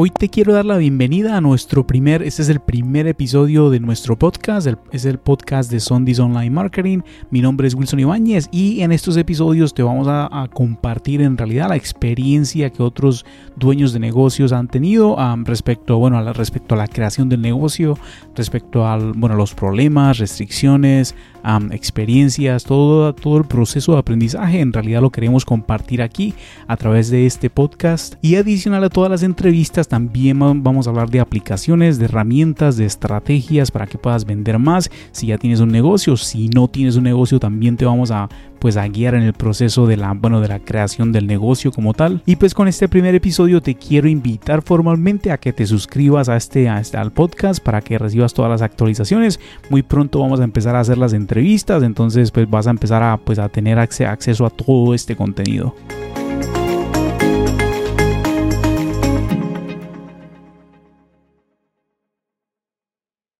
Hoy te quiero dar la bienvenida a nuestro primer, este es el primer episodio de nuestro podcast, es el podcast de Sondis Online Marketing. Mi nombre es Wilson Ibáñez y en estos episodios te vamos a, compartir en realidad la experiencia que otros dueños de negocios han tenido respecto, bueno, a respecto a la creación del negocio, respecto a bueno, los problemas, restricciones, experiencias, todo, todo el proceso de aprendizaje. En realidad lo queremos compartir aquí a través de este podcast. Y adicional a todas las entrevistas, también vamos a hablar de aplicaciones, de herramientas, de estrategias para que puedas vender más. Si ya tienes un negocio, si no tienes un negocio, también te vamos a pues a guiar en el proceso de la bueno de la creación del negocio como tal. Y pues con este primer episodio te quiero invitar formalmente a que te suscribas a este, a este al podcast para que recibas todas las actualizaciones. Muy pronto vamos a empezar a hacer las entrevistas entonces pues vas a empezar a pues a tener acceso a todo este contenido